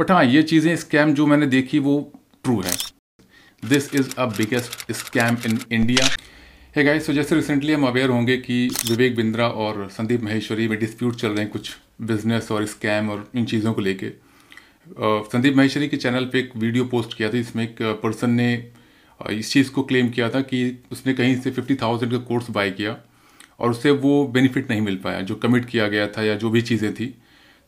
But हाँ ये चीज़ें स्कैम जो मैंने देखी वो ट्रू है। This is a biggest scam in India है गाइस तो जैसे रिसेंटली हम अवेयर होंगे कि विवेक बिंद्रा और संदीप महेश्वरी में डिस्प्यूट चल रहे हैं कुछ बिज़नेस और स्कैम और इन चीज़ों को लेके। संदीप महेश्वरी के चैनल पे एक वीडियो पोस्ट किया था इसमें एक पर्सन ने इस चीज़ को क्लेम किया था कि उसने कहीं से फिफ्टी थाउज़ेंड का कोर्स बाय किया और उससे वो बेनिफिट नहीं मिल पाया, जो कमिट किया गया था या जो भी चीज़ें थी।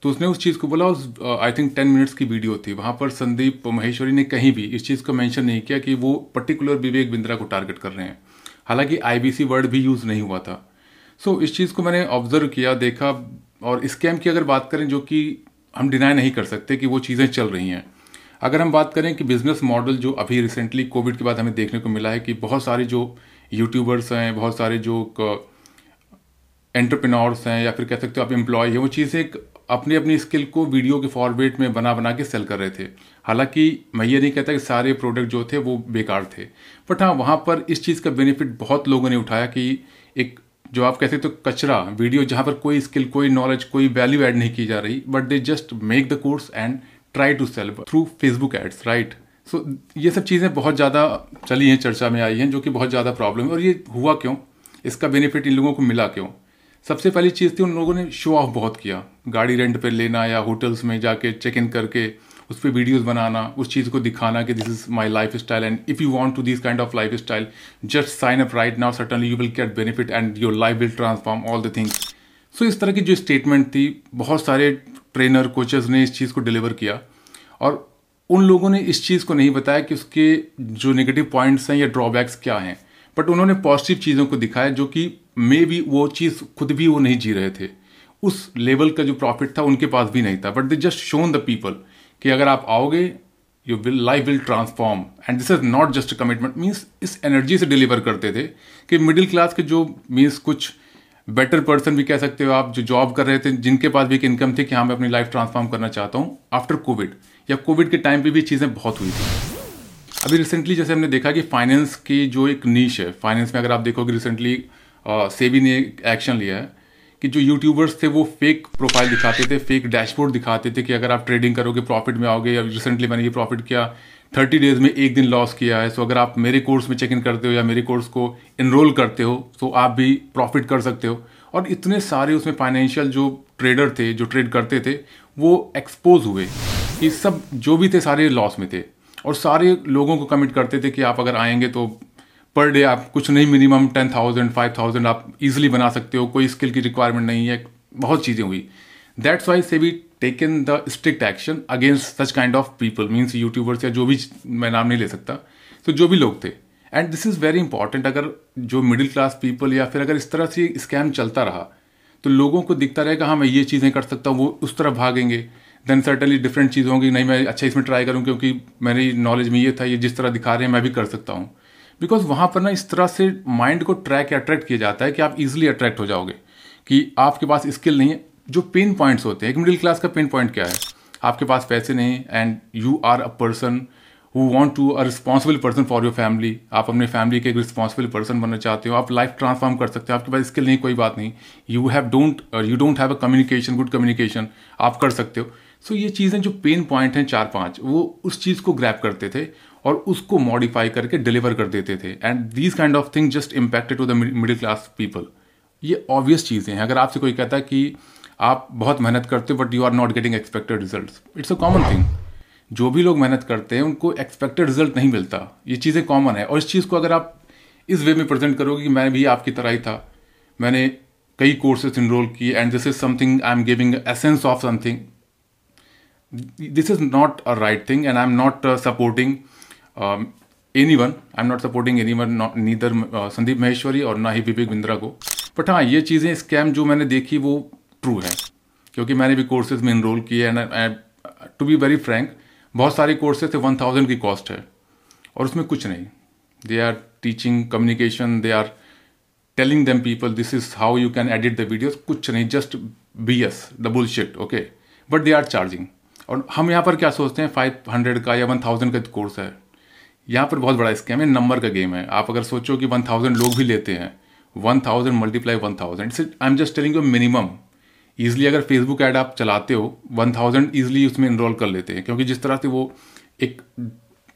तो उसने उस चीज़ को बोला उस आई थिंक टेन मिनट्स की वीडियो थी। वहाँ पर संदीप महेश्वरी ने कहीं भी इस चीज़ को मेंशन नहीं किया कि वो पर्टिकुलर विवेक बिंद्रा को टारगेट कर रहे हैं। हालाँकि आईबीसी वर्ड भी यूज़ नहीं हुआ था। सो so, इस चीज़ को मैंने ऑब्ज़र्व किया देखा और स्कैम की अगर बात करें जो कि हम डिनाई नहीं कर सकते कि वो चीज़ें चल रही हैं। अगर हम बात करें कि बिज़नेस मॉडल जो अभी रिसेंटली कोविड के बाद हमें देखने को मिला है कि बहुत सारे जो यूट्यूबर्स हैं बहुत सारे जो एंटरप्रेन्योर्स हैं या फिर कह सकते हो आप एम्प्लॉय हैं वो चीज़ें अपनी अपनी स्किल को वीडियो के फॉर्मेट में बना बना के सेल कर रहे थे। हालाँकि मैं ये नहीं कहता कि सारे प्रोडक्ट जो थे वो बेकार थे। बट हाँ वहाँ पर इस चीज़ का बेनिफिट बहुत लोगों ने उठाया कि एक, जो आप कहते तो कचरा, वीडियो जहाँ पर कोई स्किल, कोई नॉलेज, कोई वैल्यू ऐड नहीं की जा रही, but they just make the course and try to sell through Facebook ads, right? So, ये सब चीज़ें बहुत ज़्यादा चली हैं, चर्चा में आई हैं, जो कि बहुत ज़्यादा प्रॉब्लम है। और ये हुआ क्यों? इसका बेनिफिट इन लोगों को मिला क्यों? सबसे पहली चीज़ थी, उन लोगों ने शो ऑफ़ बहुत किया। गाड़ी रेंट पर लेना या होटल्स में जाके चेक इन करके उस पर वीडियोज़ बनाना, उस चीज़ को दिखाना कि this is my lifestyle and if you want to this kind of lifestyle just sign up right now suddenly you will get benefit and your life will transform all the things so इस तरह की जो statement थी, बहुत सारे trainer coaches ने इस चीज़ को डिलीवर किया। और उन लोगों ने इस चीज़ को नहीं बताया कि उसके जो नेगेटिव पॉइंट्स हैं या ड्रॉबैक्स क्या हैं। बट उन्होंने पॉजिटिव चीज़ों को दिखाया जो कि मे भी वो चीज़ खुद भी वो नहीं जी रहे थे। उस लेवल का जो प्रॉफिट था उनके पास भी नहीं था। But they just shown the people कि अगर आप आओगे you will life will transform and this is not just commitment means इस एनर्जी से डिलीवर करते थे कि मिडिल क्लास के जो मीन्स कुछ बेटर पर्सन भी कह सकते हो आप, जो जॉब कर रहे थे, जिनके पास भी एक इनकम थी कि हाँ मैं अपनी लाइफ ट्रांसफॉर्म करना चाहता हूँ आफ्टर कोविड या कोविड के टाइम पे भी चीज़ें बहुत हुई थी। अभी रिसेंटली जैसे हमने देखा कि फाइनेंस की जो एक नीच है फाइनेंस में अगर आप देखोगे रिसेंटली सेबी ने एक्शन लिया है कि जो यूट्यूबर्स थे वो फेक प्रोफ़ाइल दिखाते थे फेक डैशबोर्ड दिखाते थे कि अगर आप ट्रेडिंग करोगे प्रॉफिट में आओगे, या रिसेंटली मैंने ये प्रॉफिट किया थर्टी डेज़ में एक दिन लॉस किया है सो अगर आप मेरे कोर्स में चेक इन करते हो या मेरे कोर्स को इनरोल करते हो तो आप भी प्रॉफिट कर सकते हो। और इतने सारे उसमें फाइनेंशियल जो ट्रेडर थे, जो ट्रेड करते थे, वो एक्सपोज हुए कि सब जो भी थे सारे लॉस में थे। और सारे लोगों को कमिट करते थे कि आप अगर आएँगे तो पर डे आप कुछ नहीं minimum ten thousand five thousand आप इजिली बना सकते हो, कोई स्किल की रिक्वायरमेंट नहीं है, बहुत चीज़ें हुई। दैट्स वाई से we taken the strict action against such kind of people means YouTubers या जो भी मैं नाम नहीं ले सकता तो जो भी लोग थे। And this is very important अगर जो मिडिल क्लास पीपल या फिर अगर इस तरह से स्कैम चलता रहा तो लोगों को दिखता रहेगा हाँ मैं ये चीज़ें कर सकता हूँ, वो उस तरफ़ भागेंगे। देन सर्टनली डिफरेंट चीज़ होंगी, नहीं मैं अच्छा इसमें ट्राई करूँ क्योंकि मेरी नॉलेज में ये था, ये जिस तरह दिखा रहे हैं, मैं भी कर सकता हूँ। बिकॉज़ वहाँ पर ना इस तरह से माइंड को ट्रैक अट्रैक्ट किया जाता है कि आप इजिली अट्रैक्ट हो जाओगे, कि आपके पास स्किल नहीं है। जो पेन पॉइंट्स होते हैं, एक मिडिल क्लास का पेन पॉइंट क्या है? आपके पास पैसे नहीं and you are a person who want to a responsible person for your family आप अपने फैमिली के एक रिस्पॉन्सिबल पर्सन बनना चाहते हो। आप लाइफ ट्रांसफॉर्म कर सकते हो। आपके पास स्किल नहीं, कोई बात नहीं। You have don't you don't have a communication good communication आप कर सकते हो। सो ये चीज़ें जो पेन पॉइंट हैं चार पाँच, वो उस चीज़ को ग्रैप करते थे और उसको मॉडिफाई करके डिलीवर कर देते थे। And these kind of thing just impacted to the middle class people ये ऑब्वियस चीज़ें हैं। अगर आपसे कोई कहता है कि आप बहुत मेहनत करते हो but you are not getting expected result it's a common thing जो भी लोग मेहनत करते हैं, उनको एक्सपेक्टेड रिज़ल्ट नहीं मिलता। ये चीज़ें कॉमन है। और इस चीज़ को अगर आप इस वे में प्रेजेंट करोगे कि मैं भी आपकी तरह ही था, मैंने कई कोर्सेज इनरोल किए and this is something I am giving essence of something this is not a right thing and I am not supporting any one I am not supporting any one neither Sandeep Maheshwari और ना ही विवेक बिंद्रा को but हाँ ये चीज़ें scam जो मैंने देखी वो ट्रू है क्योंकि मैंने भी कोर्सेज में इनरोल किए and to be very frank बहुत सारे कोर्सेज वन थाउज़ेंड की कॉस्ट है और उसमें कुछ नहीं they are teaching communication they are telling them people this is how you can edit the videos कुछ नहीं just B S double shit okay but they are charging और हम यहाँ पर क्या सोचते हैं फाइव हंड्रेड का या वन थाउज़ेंड का कोर्स है। यहाँ पर बहुत बड़ा स्कैम है नंबर का गेम है। आप अगर सोचो कि वन थाउज़ेंड लोग भी लेते हैं one thousand multiply one thousand I am just telling you minimum easily अगर फेसबुक ऐड आप चलाते हो वन थाउज़ेंड ईजिली उसमें इनरोल कर लेते हैं क्योंकि जिस तरह से वो एक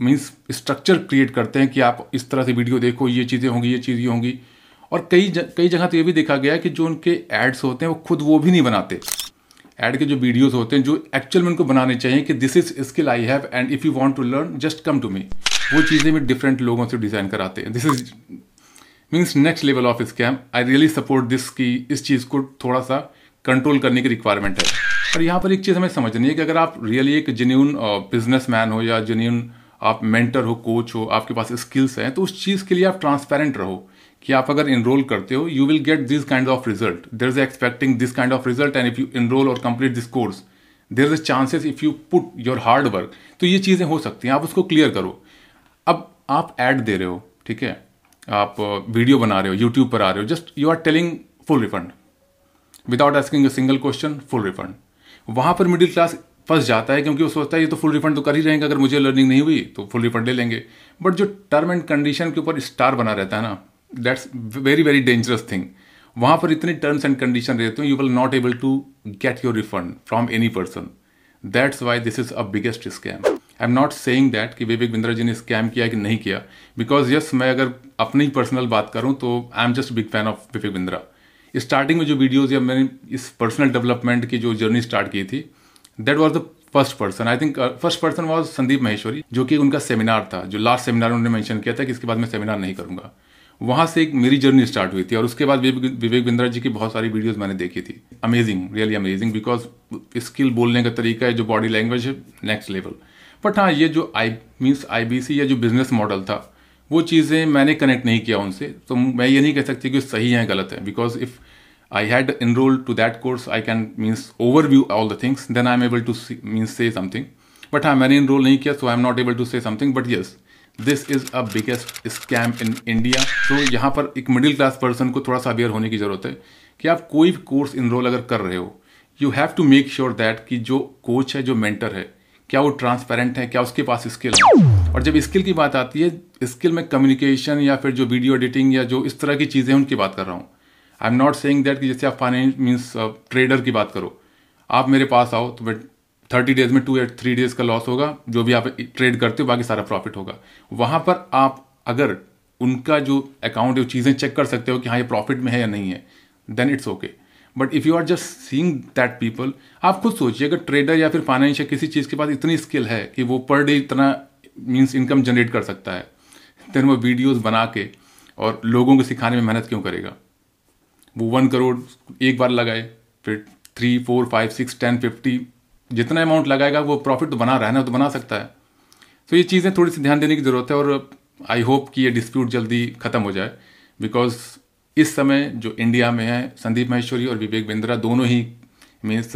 मीन्स स्ट्रक्चर क्रिएट करते हैं कि आप इस तरह से वीडियो देखो ये चीज़ें होंगी ये चीज़ें होंगी। और कई ज, कई जगह तो ये भी देखा गया है कि जो उनके एड्स होते हैं वो खुद वो भी नहीं बनाते। एड के जो वीडियोस होते हैं, जो एक्चुअल में उनको बनाने चाहिए कि this is skill I have and if you want to learn just come to me वो चीज़ें भी डिफरेंट लोगों से डिज़ाइन कराते हैं। This is means next level of scam I really support this की इस चीज़ को थोड़ा सा कंट्रोल करने की रिक्वायरमेंट है। और यहाँ पर एक चीज़ हमें समझनी है कि अगर आप रियली एक जेन्यून बिज़नेस मैन हो या जेन्यून आप मेंटर हो कोच हो, आपके पास स्किल्स हैं तो उस चीज़ के लिए आप ट्रांसपेरेंट रहो कि आप अगर इनरोल करते हो you will get this kind of result there is expecting this kind of result and if you enrol और complete this course there is a chances if you put your hard work तो ये चीज़ें हो सकती हैं, आप उसको clear करो। अब आप एड दे रहे हो, ठीक है? आप वीडियो बना रहे हो यूट्यूब पर आ रहे हो just you are telling full refund without asking a single question full refund वहाँ पर मिडिल क्लास फंस जाता है क्योंकि वो सोचता है, ये तो फुल रिफंड तो कर ही रहेंगे, अगर मुझे लर्निंग नहीं हुई तो फुल रिफंड ले लेंगे. बट जो टर्म एंड कंडीशन के ऊपर स्टार बना रहता है ना that's very very dangerous thing वहाँ पर इतनी टर्म्स एंड कंडीशन रहते हैं you will not able to get your refund from any person that's why this is a biggest scam I am not saying that कि विवेक बिंद्रा जी ने scam किया कि नहीं किया बिकॉज़ यस मैं अगर अपनी पर्सनल बात करूँ तो I am just big fan of Vivek Bindra starting में जो वीडियोज़ या मैंने इस पर्सनल डेवलपमेंट की जो जर्नी स्टार्ट की थी that was the first person I think first person was Sandeep Maheshwari जो कि उनका सेमिनार था, जो लास्ट सेमिनार उन्होंने मेंशन किया था कि इसके बाद मैं सेमिनार नहीं करूँगा। वहाँ से एक मेरी जर्नी स्टार्ट हुई थी और उसके बाद विवेक बिंद्रा जी की बहुत सारी वीडियोस मैंने देखी थी। Amazing really amazing because skill बोलने का तरीका है, जो बॉडी लैंग्वेज है नेक्स्ट लेवल बट हाँ ये जो आई मीन्स आई या जो बिज़नेस मॉडल था, वो चीज़ें मैंने कनेक्ट नहीं किया उनसे। तो मैं ये नहीं कह सकती कि सही है गलत है because if I had enrolled to that course, I can means overview all the things, then I'm able to see, means say something. But हाँ मैंने enroll नहीं किया so I'm not able to say something. But yes, this is a biggest scam in India. So यहाँ पर एक middle class person को थोड़ा सा अवेयर होने की ज़रूरत है कि आप कोई भी कोर्स इनरोल अगर कर रहे हो you have to make sure that कि जो कोच है जो मेंटर है क्या वो ट्रांसपेरेंट है क्या उसके पास स्किल है और जब स्किल की बात आती है स्किल में कम्युनिकेशन या फिर जो वीडियो एडिटिंग या जो इस तरह की चीज़ें उनकी बात कर रहा हूँ I am not saying that कि जैसे आप फाइनेंस मीन्स ट्रेडर की बात करो। आप मेरे पास आओ तो मैं थर्टी डेज़ में टू या थ्री डेज़ का लॉस होगा, जो भी आप ट्रेड करते हो, बाकी सारा प्रॉफिट होगा। वहाँ पर आप अगर उनका जो अकाउंट है, वो चीज़ें चेक कर सकते हो कि हाँ ये प्रॉफिट में है या नहीं है then it's okay but if you are just seeing that people आप खुद सोचिए, अगर ट्रेडर या फिर फाइनेंशियल किसी चीज़ के पास इतनी स्किल है कि वो पर डे इतना मीन्स इनकम जनरेट कर सकता है देन वो वीडियोज़ बना के और लोगों को सिखाने में मेहनत क्यों करेगा? वो वन करोड़ एक बार लगाए, फिर three four five six ten fifty जितना अमाउंट लगाएगा, वो प्रॉफिट तो बना रहा है ना तो बना सकता है। तो ये चीज़ें थोड़ी सी ध्यान देने की ज़रूरत है और आई होप कि ये डिस्प्यूट जल्दी ख़त्म हो जाए बिकॉज़ इस समय जो इंडिया में है संदीप महेश्वरी और विवेक बिंद्रा दोनों ही मीन्स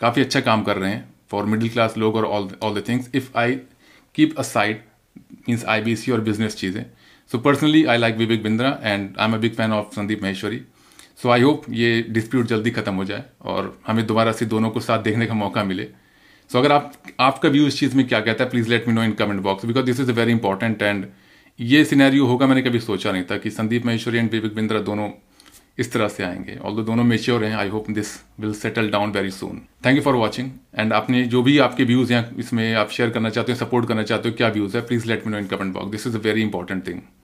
काफ़ी अच्छा काम कर रहे हैं फॉर मिडिल क्लास लोग और all all the things if I keep a side means I और बिज़नेस चीज़ें so personally I like Vivek Bindra and I am a big fan of Sandeep Maheshwari so I hope ये dispute जल्दी खत्म हो जाए और हमें दोबारा से दोनों को साथ देखने का मौका मिले। सो so, अगर आप आपका व्यू इस चीज़ में क्या कहता है please let me know in comment box because this is a very important and ये सिनेरियो होगा मैंने कभी सोचा नहीं था कि संदीप महेश्वरी एंड विवेक बिंद्रा दोनों इस तरह से आएँगे। ऑल दोनों मेच्योर हैं I hope this will settle down very soon thank you for watching and आपने जो भी आपके व्यूज़ हैं इसमें आप शेयर करना चाहते हो सपोर्ट करना चाहते हो क्या व्यूज़ है please let me know in comment box this is a very important thing